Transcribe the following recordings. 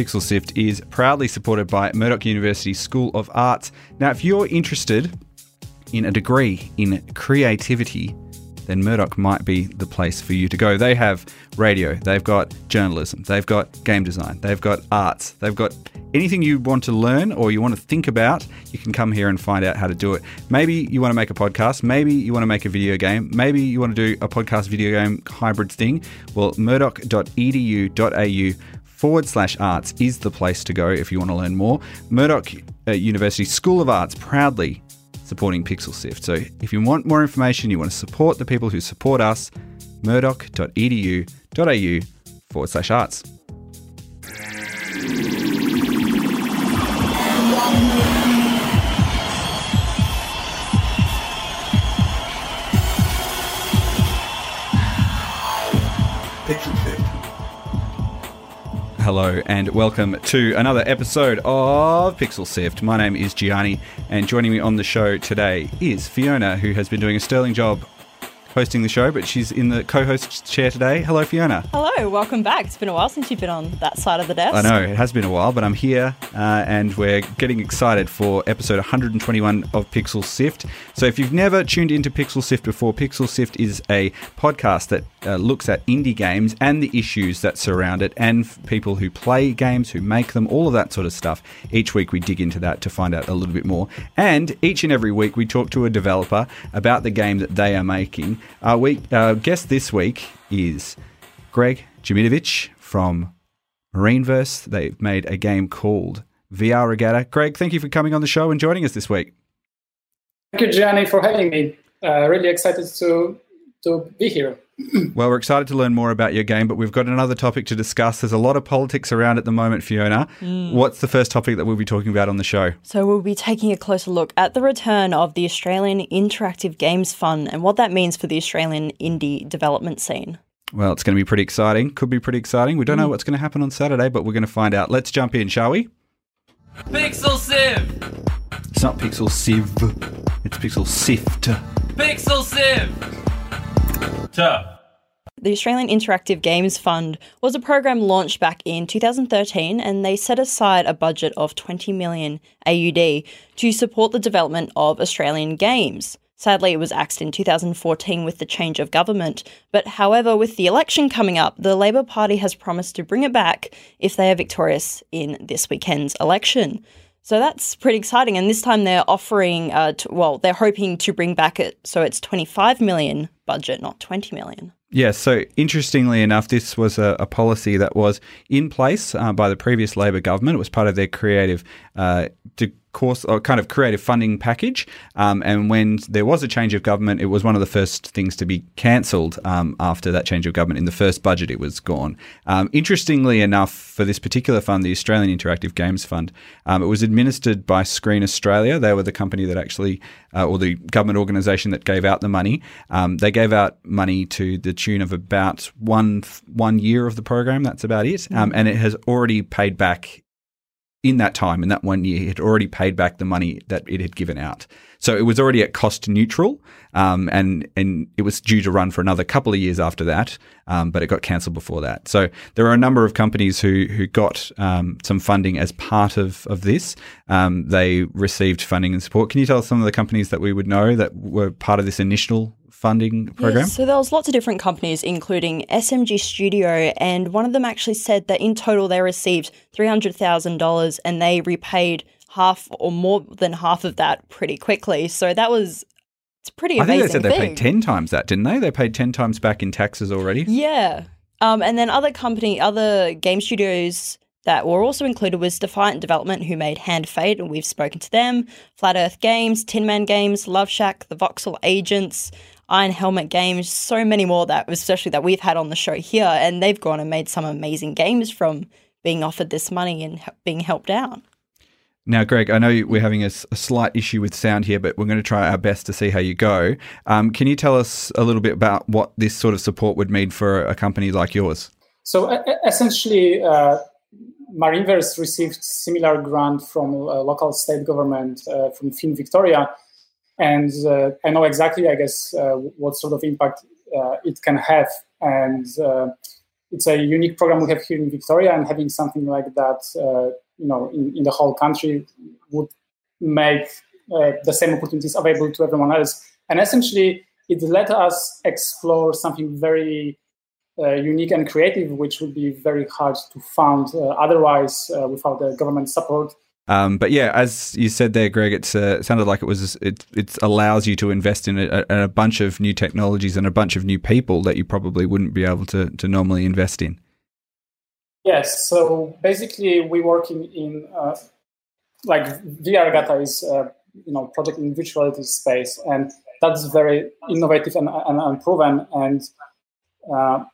Pixel Sift is proudly supported by Murdoch University School of Arts. Now, if you're interested in a degree in creativity, then Murdoch might be the place for you to go. They have radio, they've got journalism, they've got game design, they've got arts, they've got anything you want to learn or you want to think about, you can come here and find out how to do it. Maybe you want to make a podcast, maybe you want to make a video game, maybe you want to do a podcast video game hybrid thing. Well, murdoch.edu.au forward slash arts is the place to go if you want to learn more. Murdoch uh, University School of Arts proudly supporting Pixel Sift. So if you want more information, you want to support the people who support us, murdoch.edu.au forward slash arts. Hello and welcome to another episode of Pixel Sift. My name is Gianni, and joining me on the show today is Fiona, who has been doing a sterling job hosting the show, but she's in the co-host chair today. Hello, Fiona. Hello, welcome back. It's been a while since you've been on that side of the desk. I know it has been a while, but I'm here, uh, and we're getting excited for episode 121 of Pixel Sift. So, if you've never tuned into Pixel Sift before, Pixel Sift is a podcast that uh, looks at indie games and the issues that surround it, and people who play games, who make them, all of that sort of stuff. Each week, we dig into that to find out a little bit more, and each and every week, we talk to a developer about the game that they are making. Our week, our guest this week is Greg Dziemidowicz from MarineVerse. They've made a game called VR Regatta. Greg, thank you for coming on the show and joining us this week. Thank you, Gianni, for having me. Uh, really excited to to be here. Well, we're excited to learn more about your game, but we've got another topic to discuss. There's a lot of politics around at the moment, Fiona. Mm. What's the first topic that we'll be talking about on the show? So, we'll be taking a closer look at the return of the Australian Interactive Games Fund and what that means for the Australian indie development scene. Well, it's going to be pretty exciting. Could be pretty exciting. We don't know mm. what's going to happen on Saturday, but we're going to find out. Let's jump in, shall we? Pixel Sieve! It's not Pixel Sieve, it's Pixel Sift. Pixel Sieve! The Australian Interactive Games Fund was a program launched back in 2013 and they set aside a budget of 20 million AUD to support the development of Australian games. Sadly, it was axed in 2014 with the change of government, but however, with the election coming up, the Labor Party has promised to bring it back if they are victorious in this weekend's election. So that's pretty exciting. And this time they're offering, uh, well, they're hoping to bring back it so it's 25 million budget, not 20 million. Yes, so interestingly enough, this was a, a policy that was in place uh, by the previous Labor government. It was part of their creative uh, course or kind of creative funding package. Um, and when there was a change of government, it was one of the first things to be cancelled um, after that change of government. In the first budget, it was gone. Um, interestingly enough, for this particular fund, the Australian Interactive Games Fund, um, it was administered by Screen Australia. They were the company that actually, uh, or the government organisation that gave out the money. Um, they gave out money to the tune of about one one year of the program. That's about it, um, and it has already paid back in that time, in that one year, it had already paid back the money that it had given out. So it was already at cost neutral, um, and and it was due to run for another couple of years after that, um, but it got cancelled before that. So there are a number of companies who who got um, some funding as part of of this. Um, they received funding and support. Can you tell us some of the companies that we would know that were part of this initial funding program? Yeah, so there was lots of different companies, including SMG Studio, and one of them actually said that in total they received three hundred thousand dollars, and they repaid half or more than half of that pretty quickly. So that was it's pretty I think they said they thing. paid 10 times that, didn't they? They paid 10 times back in taxes already. Yeah. Um, and then other company, other game studios that were also included was Defiant Development, who made Hand Fate, and we've spoken to them. Flat Earth Games, Tin Man Games, Loveshack, The Voxel Agents, Iron Helmet Games, so many more that, especially that we've had on the show here, and they've gone and made some amazing games from being offered this money and being helped out. Now, Greg, I know we're having a slight issue with sound here, but we're going to try our best to see how you go. Um, can you tell us a little bit about what this sort of support would mean for a company like yours? So e- e- essentially, uh, MarineVerse received similar grant from uh, local state government uh, from Film Victoria, and uh, I know exactly, I guess, uh, what sort of impact uh, it can have. And uh, it's a unique program we have here in Victoria, and having something like that, uh, you know, in, in the whole country would make uh, the same opportunities available to everyone else. And essentially, it let us explore something very unique and creative, which would be very hard to fund uh, otherwise without the government support. Um, but yeah, as you said there, Greg, it's uh, it sounded like it was it it allows you to invest in a, a bunch of new technologies and a bunch of new people that you probably wouldn't be able to to normally invest in. Yes, so basically we work in, uh, like VR Regatta is uh, you know project in virtual reality space, and that's very innovative and, and unproven and. Uh,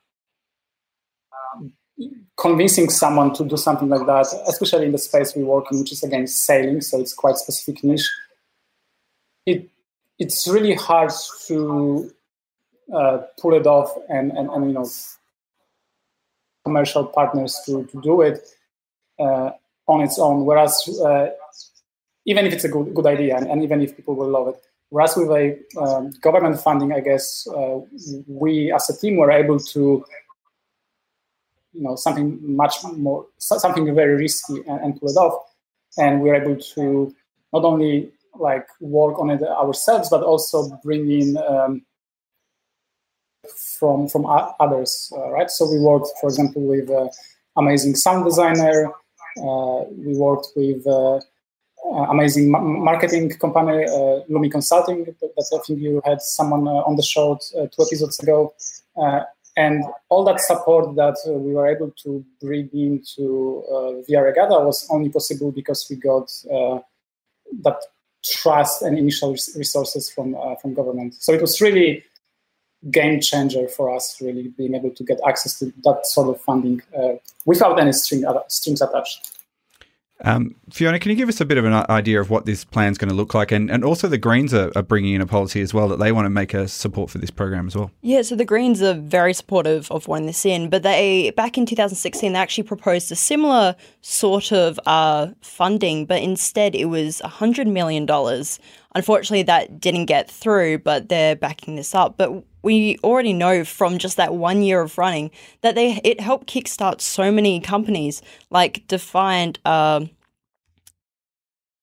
convincing someone to do something like that, especially in the space we work in, which is again sailing, so it's quite specific niche. It it's really hard to uh, pull it off and, and, and you know commercial partners to, to do it uh, on its own. Whereas uh, even if it's a good good idea and, and, even if people will love it, whereas with a um, government funding, I guess uh, we as a team were able to you know something much more something very risky and, and pull it off. And we're able to not only like work on it ourselves but also bring in um, from from others uh, right? So we worked for example with uh, amazing sound designer uh, we worked with uh, amazing ma- marketing company uh, lumi consulting that i think you had someone uh, on the show two episodes ago and all that support that uh, we were able to bring into uh, VR Regatta was only possible because we got uh, that trust and initial resources from uh, from government. So it was really game changer for us, really being able to get access to that sort of funding uh, without any string, strings attached. Um, Fiona, can you give us a bit of an idea of what this plan is going to look like? And, and also, the Greens are, are, bringing in a policy as well that they want to make a support for this program as well. Yeah, so the Greens are very supportive of wanting this in, but they, back in 2016, they actually proposed a similar sort of uh, funding, but instead it was $100 million. Unfortunately, that didn't get through, but they're backing this up. But we already know from just that one year of running that they it helped kickstart so many companies like Defiant. Uh,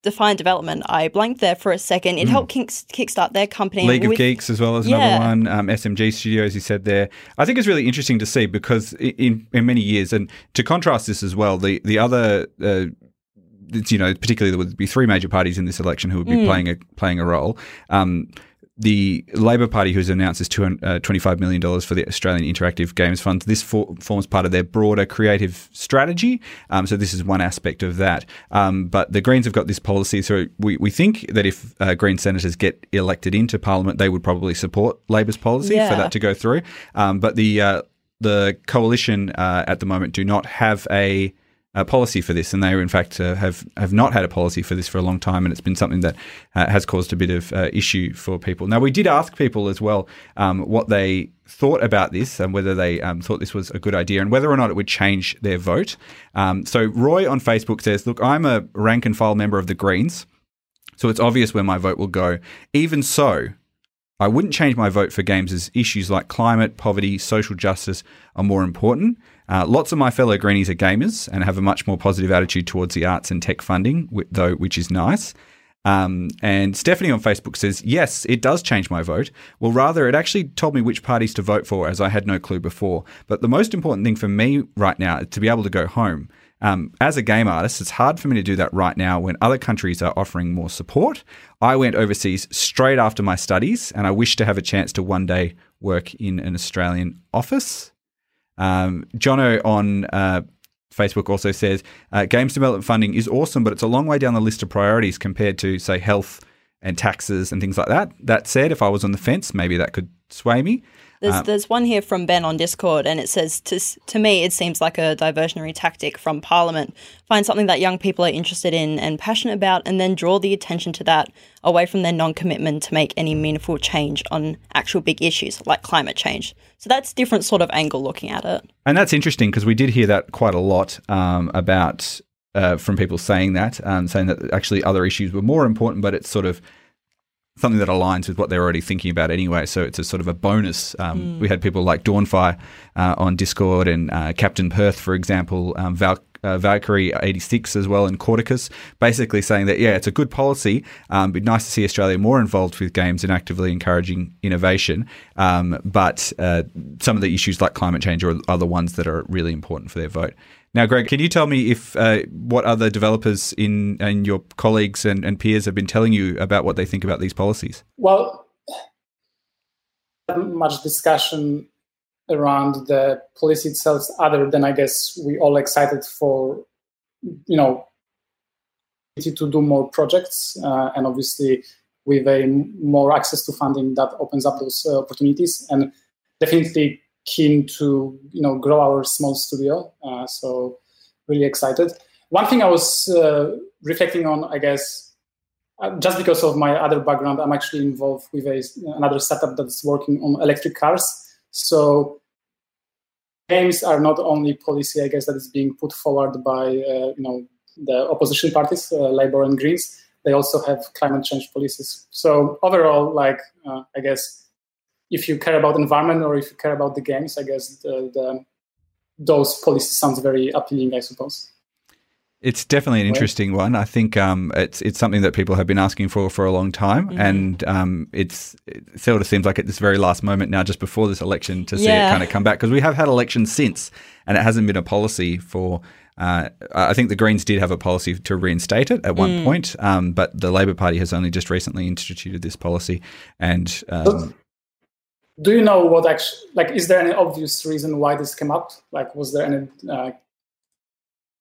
Defiant Development. I blanked there for a second. It mm. helped kick, kickstart their company. League of Geeks as well as yeah. another one. Um, SMG Studios, you said there. I think it's really interesting to see because in in many years, and to contrast this as well, the the other. Uh, you know, particularly there would be three major parties in this election who would be mm. playing a playing a role. Um, the Labor Party, who's announced this $25 uh, for the Australian Interactive Games Fund, this for, forms part of their broader creative strategy. Um, so, this is one aspect of that. Um, but the Greens have got this policy. So, we, we think that if uh, Green senators get elected into Parliament, they would probably support Labor's policy yeah. for that to go through. Um, but the, uh, the coalition uh, at the moment do not have a uh, policy for this, and they, in fact, uh, have have not had a policy for this for a long time, and it's been something that uh, has caused a bit of uh, issue for people. Now, we did ask people as well um, what they thought about this and whether they um, thought this was a good idea and whether or not it would change their vote. Um, so, Roy on Facebook says, "Look, I'm a rank and file member of the Greens, so it's obvious where my vote will go. Even so." I wouldn't change my vote for games as issues like climate, poverty, social justice are more important. Uh, lots of my fellow greenies are gamers and have a much more positive attitude towards the arts and tech funding, though, which is nice. Um, and Stephanie on Facebook says, Yes, it does change my vote. Well, rather, it actually told me which parties to vote for, as I had no clue before. But the most important thing for me right now is to be able to go home. Um, as a game artist, it's hard for me to do that right now when other countries are offering more support. I went overseas straight after my studies, and I wish to have a chance to one day work in an Australian office. Um, Jono on uh, Facebook also says uh, games development funding is awesome, but it's a long way down the list of priorities compared to, say, health and taxes and things like that. That said, if I was on the fence, maybe that could sway me. There's, Um, there's one here from Ben on Discord, and it says, to, to me, it seems like a diversionary tactic from Parliament. Find something that young people are interested in and passionate about, and then draw the attention to that away from their non commitment to make any meaningful change on actual big issues like climate change. So that's different sort of angle looking at it. And that's interesting because we did hear that quite a lot um, about uh, from people saying that, um, saying that actually other issues were more important, but it's sort of something that aligns with what they're already thinking about anyway. So it's a sort of a bonus. Um, We had people like Dawnfire uh, on Discord and uh, Captain Perth, for example, um, Val. Uh, Valkyrie 86 as well and Corticus basically saying that yeah it's a good policy um, it'd be nice to see Australia more involved with games and actively encouraging innovation um, but uh, some of the issues like climate change are, are the ones that are really important for their vote now Greg can you tell me if uh, what other developers in and your colleagues and, and peers have been telling you about what they think about these policies? Well, much discussion around the policy itself, other than I guess we all excited for, you know, to do more projects, uh, and obviously with a more access to funding that opens up those uh, opportunities, and definitely keen to you know grow our small studio. Uh, so really excited. One thing I was uh, reflecting on, I guess, uh, just because of my other background, I'm actually involved with a, another startup that's working on electric cars. So games are not only policy, I guess, that is being put forward by uh, you know the opposition parties, uh, Labor and Greens. They also have climate change policies. So overall, like uh, I guess, if you care about the environment or if you care about the games, I guess the, the those policies sounds very appealing. I suppose. It's definitely an Right. interesting one. I think um, it's it's something that people have been asking for for a long time, and um, it's it sort of seems like at this very last moment now, just before this election, to see it kind of come back because we have had elections since, and it hasn't been a policy for. Uh, I think the Greens did have a policy to reinstate it at one point, um, but the Labor Party has only just recently instituted this policy, and um, Do you know what actually like? Is there any obvious reason why this came up? Like, was there any uh,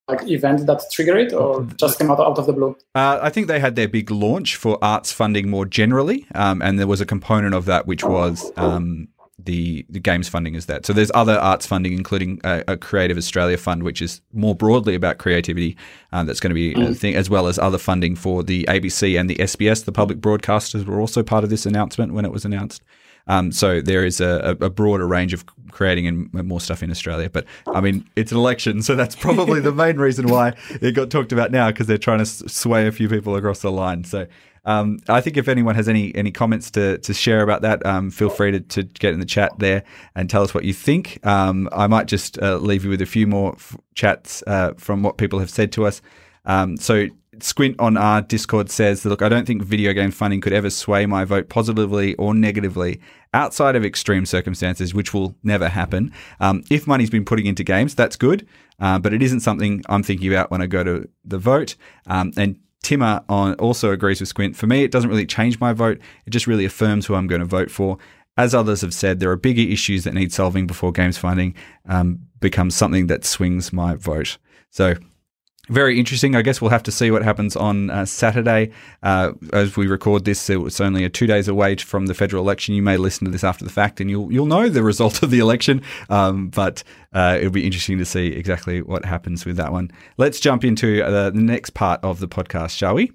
like event that triggered it, or just came out out of the blue? Uh, I think they had their big launch for arts funding more generally, um, and there was a component of that which was um, the the games funding is that. So there's other arts funding, including a, a Creative Australia fund, which is more broadly about creativity. Um, that's going to be a thing, as well as other funding for the ABC and the SBS. The public broadcasters were also part of this announcement when it was announced. Um, so there is a, a broader range of creating and more stuff in Australia. But I mean, it's an election, so that's probably the main reason why it got talked about now because they're trying to sway a few people across the line. So um, I think if anyone has any any comments to to share about that, um, feel free to, to get in the chat there and tell us what you think. Um, I might just uh, leave you with a few more f- chats uh, from what people have said to us. Um, so Squint on our Discord says, "Look, I don't think video game funding could ever sway my vote positively or negatively outside of extreme circumstances, which will never happen. Um, if money's been putting into games, that's good, uh, but it isn't something I'm thinking about when I go to the vote." Um, and Timmer on also agrees with Squint. For me, it doesn't really change my vote. It just really affirms who I'm going to vote for. As others have said, there are bigger issues that need solving before games funding um, becomes something that swings my vote. So very interesting. I guess we'll have to see what happens on uh, Saturday. Uh, as we record this, it's only a two days away from the federal election. You may listen to this after the fact, and you'll you'll know the result of the election. Um, but uh, it'll be interesting to see exactly what happens with that one. Let's jump into uh, the next part of the podcast, shall we?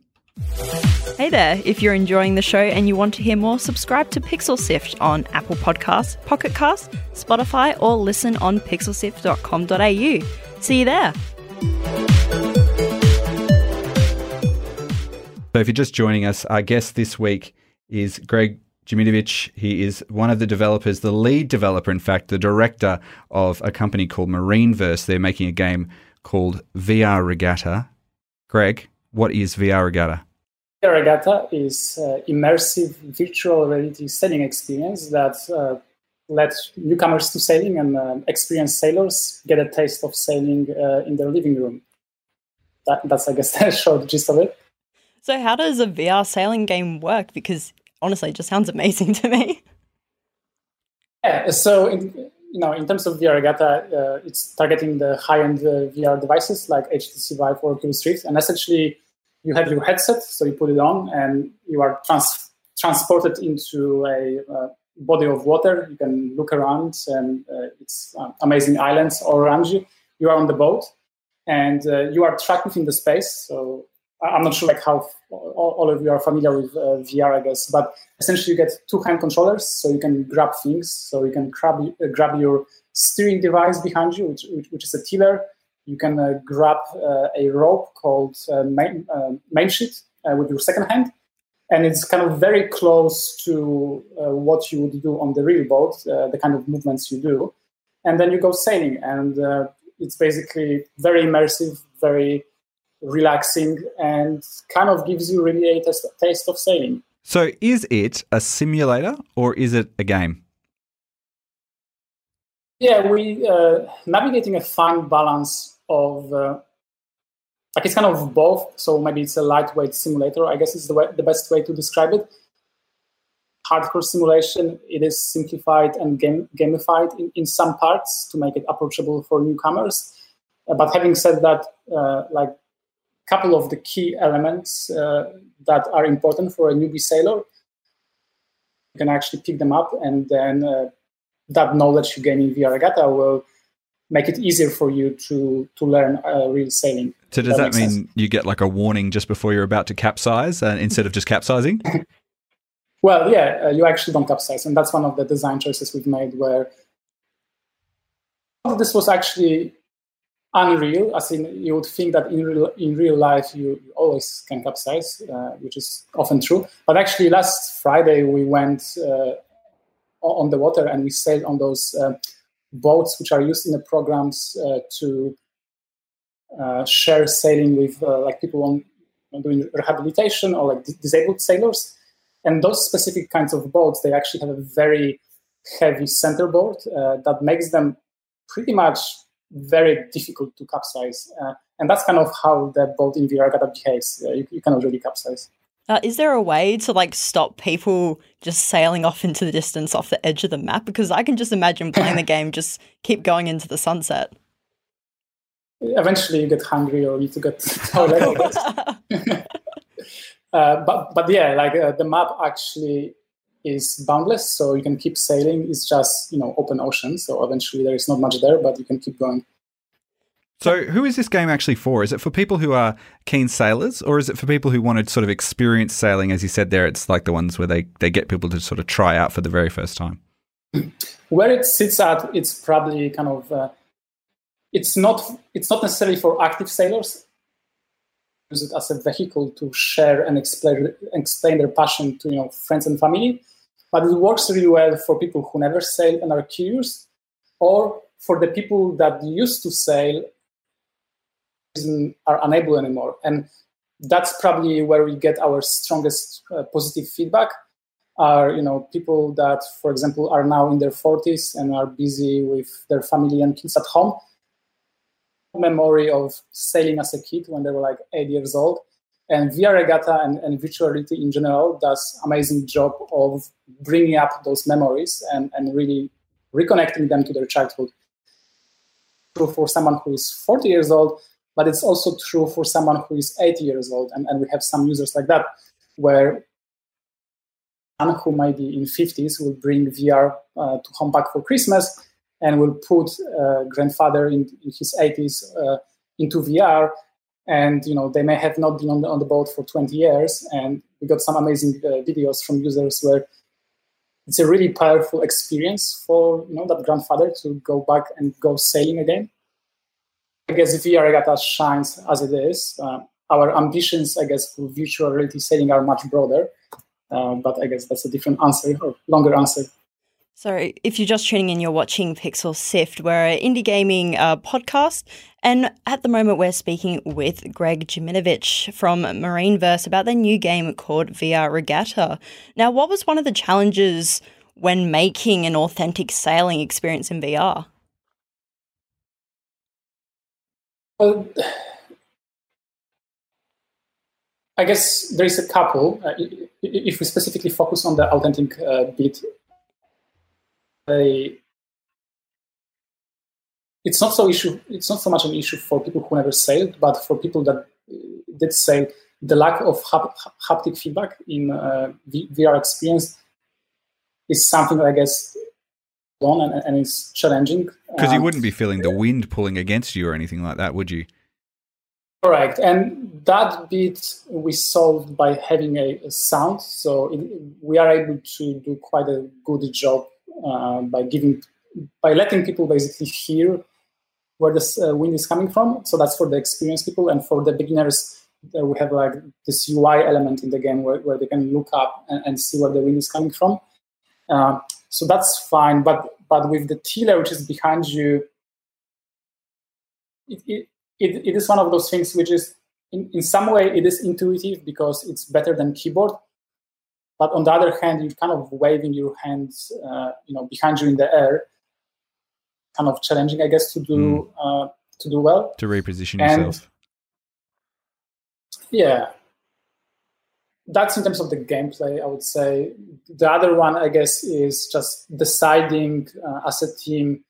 Hey there, if you're enjoying the show and you want to hear more, subscribe to Pixel Sift on Apple Podcasts, Pocket Cast, Spotify, or listen on pixelsift.com.au. See you there. So, if you're just joining us, our guest this week is Greg Dziemidowicz. He is one of the developers, the lead developer, in fact, the director of a company called MarineVerse. They're making a game called VR Regatta. Greg, what is VR Regatta? VR Regatta is uh, immersive virtual reality sailing experience that uh, lets newcomers to sailing and uh, experienced sailors get a taste of sailing uh, in their living room. That, that's, I guess, the short gist of it. So, how does a VR sailing game work? Because honestly, it just sounds amazing to me. Yeah, so in, you know, in terms of VR Regatta, uh, it's targeting the high-end uh, VR devices like HTC Vive or Oculus Rift, and essentially you have your headset, so you put it on, and you are trans- transported into a uh, body of water. You can look around, and uh, it's uh, amazing islands all around you. You are on the boat, and uh, you are trapped within the space. So I'm not sure like how all of you are familiar with uh, VR, I guess, but essentially you get two hand controllers, so you can grab things. So you can grab uh, grab your steering device behind you, which, which, which is a tiller. You can uh, grab a rope called main, main sheet with your second hand, and it's kind of very close to what you would do on the real boat, the kind of movements you do, and then you go sailing, and it's basically very immersive, very relaxing and kind of gives you really a taste, taste of sailing. So, is it a simulator or is it a game? Yeah, we uh, navigating a fine balance of uh, like it's kind of both. So maybe it's a lightweight simulator. I guess it's the way, the best way to describe it. Hardcore simulation. It is simplified and game, gamified in, in some parts to make it approachable for newcomers. Uh, but having said that, uh, like couple of the key elements uh, that are important for a newbie sailor. You can actually pick them up, and then uh, that knowledge you gain in VR Regatta will make it easier for you to to learn uh, real sailing. So does that, that mean sense. you get like a warning just before you're about to capsize uh, instead of just capsizing? well, yeah, uh, you actually don't capsize, and that's one of the design choices we've made. Where this was actually unreal, as in you would think that in real, in real life you always can capsize, uh, which is often true. But actually, last Friday we went uh, on the water and we sailed on those uh, boats which are used in the programs uh, to uh, share sailing with uh, like people on, doing rehabilitation or like disabled sailors. And those specific kinds of boats, they actually have a very heavy centerboard that makes them pretty much very difficult to capsize. Uh, and that's kind of how the boat in VR Regatta behaves. Uh, you, you cannot really capsize. Uh, is there a way to like stop people just sailing off into the distance off the edge of the map? Because I can just imagine playing the game just keep going into the sunset. Eventually, you get hungry or you get toilet. uh, but but yeah, like uh, the map actually is boundless, so you can keep sailing. It's just you know open ocean, so eventually there is not much there, but you can keep going. So, who is this game actually for? Is it for people who are keen sailors, or is it for people who want to sort of experience sailing? As you said there, it's like the ones where they, they get people to sort of try out for the very first time. Where it sits at, it's probably kind of uh, it's not it's not necessarily for active sailors. Use it as a vehicle to share and explain explain their passion to you know friends and family but it works really well for people who never sail and are curious, or for the people that used to sail are unable anymore. And that's probably where we get our strongest uh, positive feedback. Are you know people that, for example, are now in their 40s and are busy with their family and kids at home. Memory of sailing as a kid when they were like eight years old, and VR Regatta and, and virtual reality in general does amazing job of bringing up those memories and, and really reconnecting them to their childhood. True for someone who is 40 years old, but it's also true for someone who is 80 years old. And, and we have some users like that, where someone who might be in 50s will bring VR uh, to home back for Christmas and will put uh, grandfather in, in his 80s uh, into VR and you know they may have not been on the, on the boat for 20 years and we got some amazing uh, videos from users where it's a really powerful experience for you know that grandfather to go back and go sailing again i guess VR Regatta shines as it is uh, our ambitions i guess for virtual reality sailing are much broader uh, but i guess that's a different answer or longer answer So, if you're just tuning in, you're watching Pixel Sift. We're an indie gaming uh, podcast, and at the moment, we're speaking with Greg Dziemidowicz from MarineVerse about their new game called VR Regatta. Now, what was one of the challenges when making an authentic sailing experience in VR? Well, I guess there is a couple. Uh, if we specifically focus on the authentic uh, bit, a it's not so issue. It's not so much an issue for people who never sailed, but for people that uh, did sail, the lack of haptic feedback in uh, VR experience is something that I guess on and, and it's challenging. Because um, you wouldn't be feeling the wind pulling against you or anything like that, would you? Correct, and that bit we solved by having a, a sound. So it, we are able to do quite a good job uh, by giving, by letting people basically hear where the uh, wind is coming from. So that's for the experienced people, and for the beginners, uh, we have like this UI element in the game where, where they can look up and, and see where the wind is coming from. Uh, so that's fine, but but with the tiller which is behind you, it, it it, it is one of those things which is in, in some way it is intuitive because it's better than keyboard. But on the other hand you're kind of waving your hands uh, you know behind you in the air kind of challenging i guess to do mm. uh, to do well. To reposition and, yourself. yeah that's in terms of the gameplay i would say. The other one i guess is just deciding uh, as a team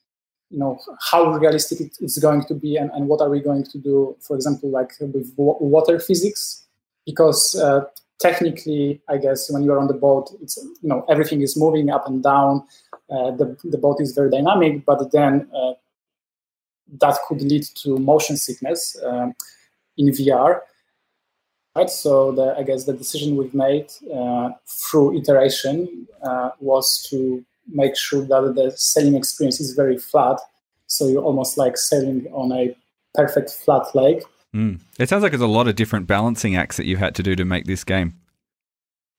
you know how realistic it, it's going to be and, and what are we going to do for example like with water physics. Because uh, technically i guess when you're on the boat it's you know everything is moving up and down. Uh, the, the boat is very dynamic but then uh, that could lead to motion sickness um, in vr right so the, i guess the decision we've made uh, through iteration uh, was to make sure that the sailing experience is very flat. So you're almost like sailing on a perfect flat lake. Mm. It sounds like there's a lot of different balancing acts that you had to do to make this game.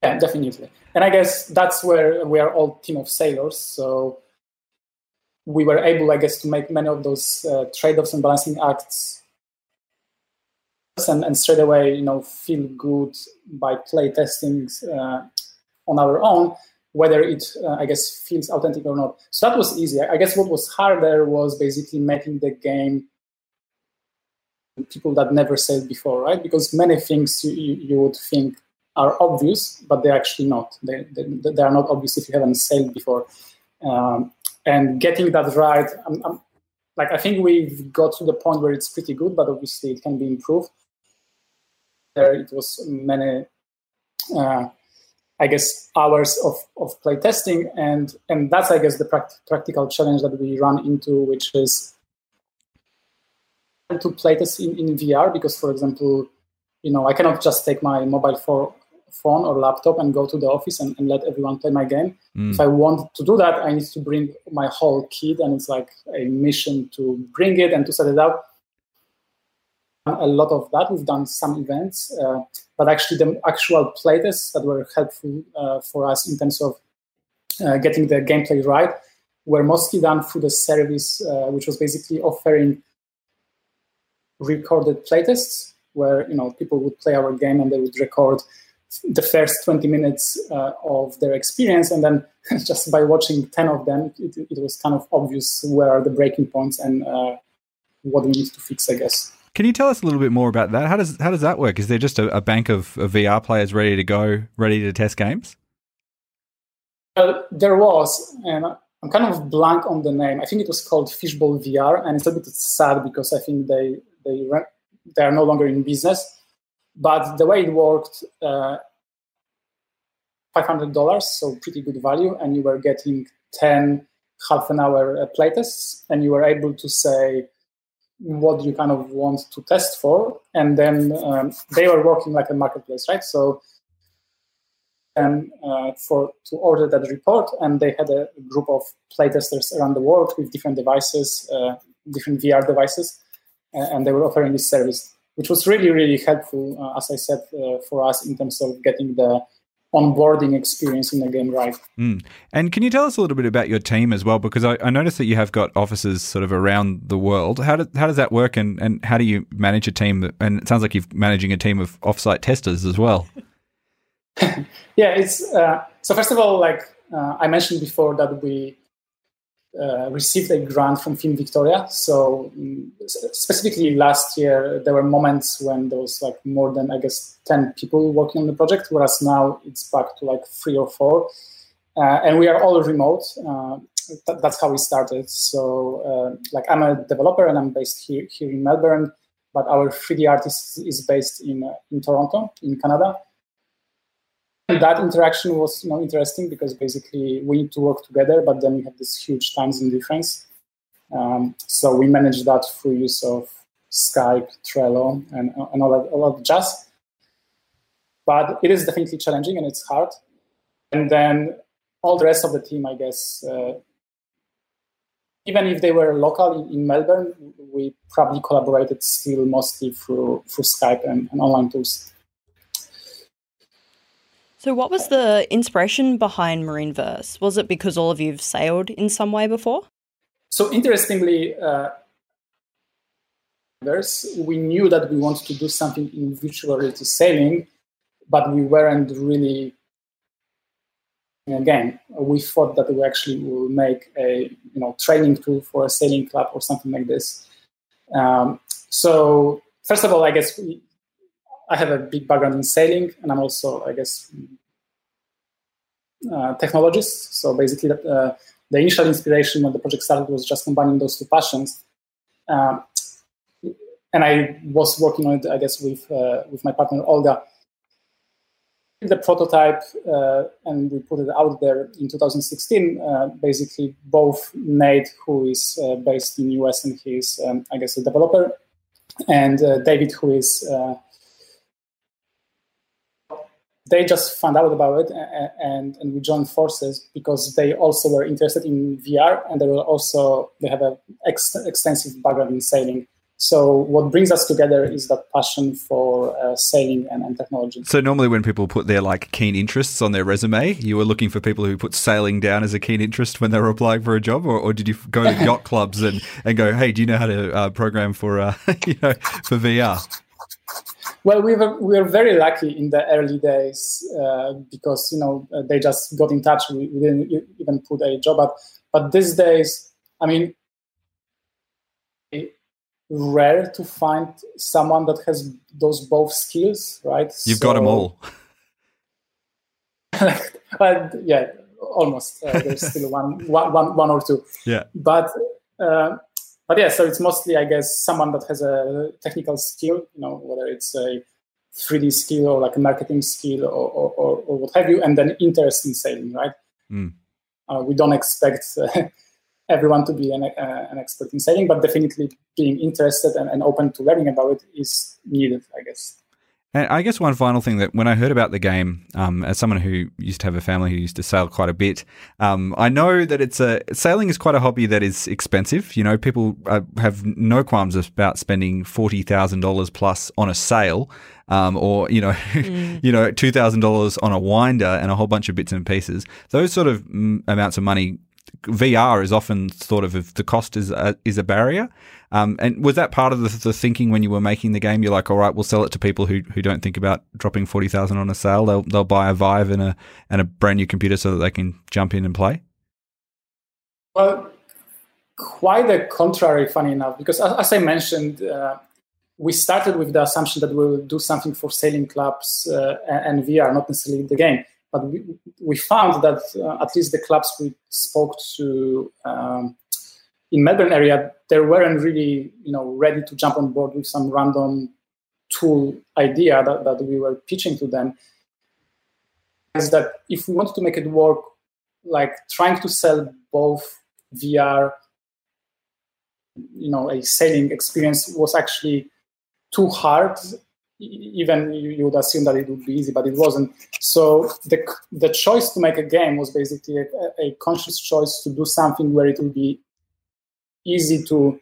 Yeah, definitely. And I guess that's where we are all team of sailors. So we were able, I guess, to make many of those uh, trade-offs and balancing acts, and, and straight away, you know, feel good by play testing uh, on our own whether it, uh, I guess, feels authentic or not. So that was easy. I guess what was harder was basically making the game people that never sailed before, right? Because many things you, you would think are obvious, but they're actually not. They, they, they are not obvious if you haven't sailed before. Um, and getting that right, I'm, I'm, like I think we've got to the point where it's pretty good, but obviously it can be improved. There, it was many uh, I guess hours of, of play testing and and that's I guess the pract- practical challenge that we run into, which is to play test in, in VR because for example, you know I cannot just take my mobile for, phone or laptop and go to the office and, and let everyone play my game. Mm. If I want to do that, I need to bring my whole kit and it's like a mission to bring it and to set it up a lot of that. We've done some events, uh, but actually the actual playtests that were helpful uh, for us in terms of uh, getting the gameplay right were mostly done through the service, uh, which was basically offering recorded playtests, where you know people would play our game and they would record the first 20 minutes uh, of their experience and then just by watching 10 of them it, it, was kind of obvious where are the breaking points and uh, what we need to fix i guess can you tell us a little bit more about that? How does how does that work? Is there just a, a bank of, of, VR players ready to go, ready to test games? Uh, there was, and I'm kind of blank on the name. I think it was called Fishbowl VR, and it's a bit sad because I think they they they are no longer in business. But the way it worked, uh, five hundred dollars, so pretty good value, and you were getting ten half an hour uh, playtests, and you were able to say what you kind of want to test for, and then um, they were working like a marketplace, right? So, and uh, for to order that report, and they had a group of playtesters around the world with different devices, uh, different VR devices, and they were offering this service, which was really really helpful, uh, as I said, uh, for us in terms of getting the onboarding experience in the game right. Mm. And can you tell us a little bit about your team as well? Because I, I noticed that you have got offices sort of around the world. How, do, how does that work and, and how do you manage a team? And it sounds like you're managing a team of offsite testers as well. yeah, it's uh, so first of all, like uh, I mentioned before, that we uh, received a grant from Film Victoria. So um, specifically last year, there were moments when there was like more than I guess ten people working on the project, whereas now it's back to like three or four, uh, and we are all remote. Uh, th- that's how we started. So uh, like I'm a developer and I'm based here here in Melbourne, but our 3D artist is based in uh, in Toronto, in Canada that interaction was you know interesting because basically we need to work together, but then we have this huge time zone difference. Um, so we manage that through use of Skype, Trello, and, and all, that, all that jazz. But it is definitely challenging and it's hard. And then all the rest of the team, I guess, uh, even if they were local in, in, Melbourne, we probably collaborated still mostly through through Skype and, and online tools. So, what was the inspiration behind MarineVerse? Was it because all of you've sailed in some way before? So, interestingly, uh, we knew that we wanted to do something in virtual reality sailing, but we weren't really. Again, we thought that we actually will make a you know training tool for a sailing club or something like this. Um, so, first of all, I guess I have a big background in sailing, and I'm also, I guess, uh, technologist. So basically, uh, the initial inspiration when the project started was just combining those two passions. Um, and I was working on it, I guess, with uh, with my partner Olga. The prototype, uh, and we put it out there in 2016. Uh, basically, both Nate, who is uh, based in US and he's, um, I guess, a developer, and David, who is they just found out about it and, and we joined forces because they also were interested in VR and they were also they have an ex- extensive background in sailing. So what brings us together is that passion for uh, sailing and, and, technology. So normally when people put their like keen interests on their resume, you were looking for people who put sailing down as a keen interest when they were applying for a job, or, or did you go to yacht clubs and, and go, hey, do you know how to uh, program for uh, you know for VR? Well, we were we were very lucky in the early days uh, because you know uh, they just got in touch. We, we, didn't even put a job up. But these days, I mean, rare to find someone that has those both skills, right? You've so, got them all. but yeah, almost. Uh, there's still one, one, one, one or two. Yeah. But uh, but yeah, so it's mostly, I guess, someone that has a technical skill, you know, whether it's a 3D skill or like a marketing skill or, or, or, or what have you, and then interest in sailing, right? Mm. Uh, we don't expect uh, everyone to be an, uh, an expert in sailing, but definitely being interested and, and open to learning about it is needed, I guess. And I guess one final thing that when I heard about the game, um, as someone who used to have a family who used to sail quite a bit, um, I know that it's a sailing is quite a hobby that is expensive. You know, people uh, have no qualms about spending forty thousand dollars plus on a sail, um, or you know, mm. you know, two thousand dollars on a winder and a whole bunch of bits and pieces. Those sort of mm, amounts of money VR is often thought of if the cost is a, is a barrier. Um, and was that part of the, the, thinking when you were making the game? You're like, all right, we'll sell it to people who, who don't think about dropping forty thousand on a sail. They'll they'll buy a Vive and a and a brand new computer so that they can jump in and play. Well, quite the contrary. Funny enough, because as I mentioned, uh, we started with the assumption that we'll do something for sailing clubs uh, and VR, not necessarily the game. But we, we found that uh, at least the clubs we spoke to um, in Melbourne area, they weren't really, you know, ready to jump on board with some random tool idea that, that we were pitching to them. Is that if we wanted to make it work, like trying to sell both VR, you know, a sailing experience was actually too hard even you, would assume that it would be easy, but it wasn't. So the the choice to make a game was basically a, a conscious choice to do something where it would be easy to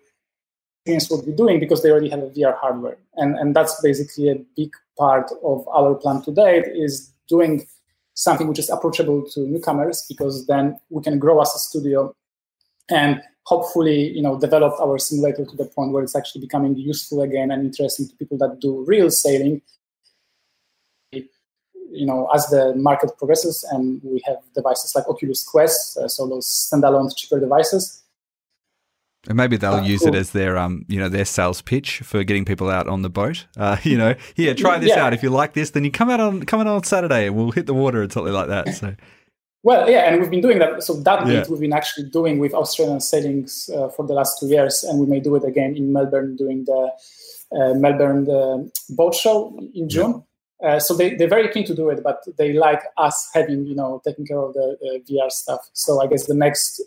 experience what we're doing because they already have a VR hardware, and and that's basically a big part of our plan today is doing something which is approachable to newcomers because then we can grow as a studio and hopefully you know develop our simulator to the point where it's actually becoming useful again and interesting to people that do real sailing you know as the market progresses and we have devices like oculus quest uh, so those standalone cheaper devices and maybe they'll Uh, use cool. it as their, um, you know, their sales pitch for getting people out on the boat. Uh, you know, here, try this Yeah. out. If you like this, then you come out on come out on Saturday and we'll hit the water and something like that. So Well, yeah, and we've been doing that. So that Yeah. bit we've been actually doing with Australian sailings uh, for the last two years, and we may do it again in Melbourne during the uh, Melbourne uh, boat show in June. Uh, so they, they're very keen to do it, but they like us having, you know, taking care of the uh, VR stuff. So I guess the next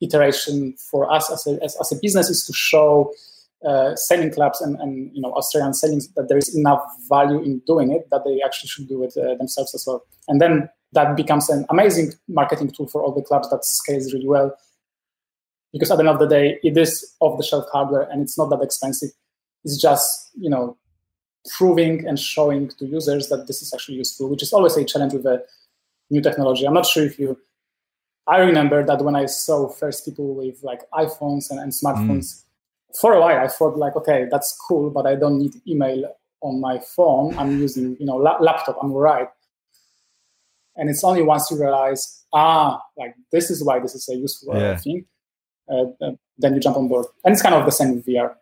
iteration for us as a, as, as a business is to show uh, sailing clubs and, and you know Australian sailings that there is enough value in doing it that they actually should do it uh, themselves as well. And then that becomes an amazing marketing tool for all the clubs that scales really well. Because at the end of the day, it is off-the-shelf hardware and it's not that expensive. It's just you know proving and showing to users that this is actually useful, which is always a challenge with a new technology. I'm not sure if you. I remember that when I saw first people with like iPhones and, and smartphones, mm. for a while I thought like, okay, that's cool, but I don't need email on my phone. I'm using you know la- laptop. I'm right. And it's only once you realize, ah, like this is why this is a useful Yeah. thing, uh, uh, then you jump on board. And it's kind of the same with VR.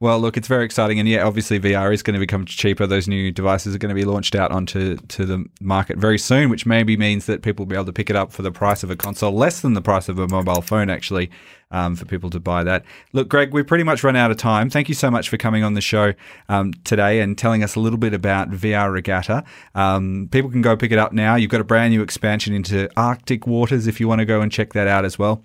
Well, look, it's very exciting, and yeah, obviously VR is going to become cheaper. Those new devices are going to be launched out onto to the market very soon, which maybe means that people will be able to pick it up for the price of a console, less than the price of a mobile phone, actually, um, for people to buy that. Look, Greg, we've pretty much run out of time. Thank you so much for coming on the show um, today and telling us a little bit about VR Regatta. Um, people can go pick it up now. You've got a brand new expansion into Arctic waters if you want to go and check that out as well.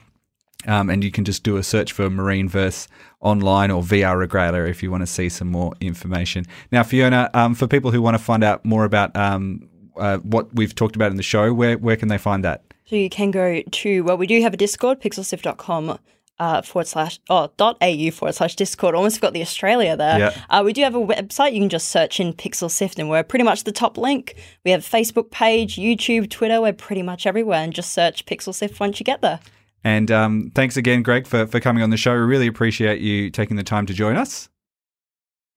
Um, and you can just do a search for MarineVerse online or VR Regatta if you want to see some more information. Now, Fiona, um, for people who want to find out more about um, uh, what we've talked about in the show, where where can they find that? So you can go to, well, we do have a Discord, pixelsift.com uh, forward slash, oh, dot au forward slash Discord. Almost forgot the Australia there. Yeah. Uh, we do have a website. You can just search in Pixel Sift and we're pretty much the top link. We have a Facebook page, YouTube, Twitter. We're pretty much everywhere and just search Pixel Sift once you get there. And um, thanks again, Greg, for, for coming on the show. We really appreciate you taking the time to join us.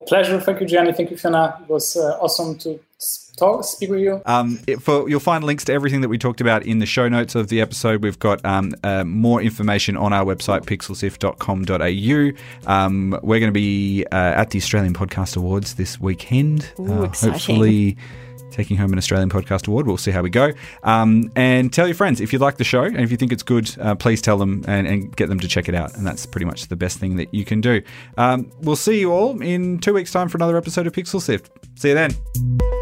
Pleasure. Thank you, Gianni. Thank you, Fiona. It was uh, awesome to talk, speak with you. Um, it- for you'll find links to everything that we talked about in the show notes of the episode. We've got um, uh, more information on our website pixelsift.com.au. Um, we're going to be uh, at the Australian Podcast Awards this weekend. Ooh, Uh, exciting. Hopefully. Taking home an Australian Podcast Award. We'll see how we go. Um, and tell your friends if you like the show and if you think it's good, uh, please tell them and, and get them to check it out. And that's pretty much the best thing that you can do. Um, we'll see you all in two weeks' time for another episode of Pixel Sift. See you then.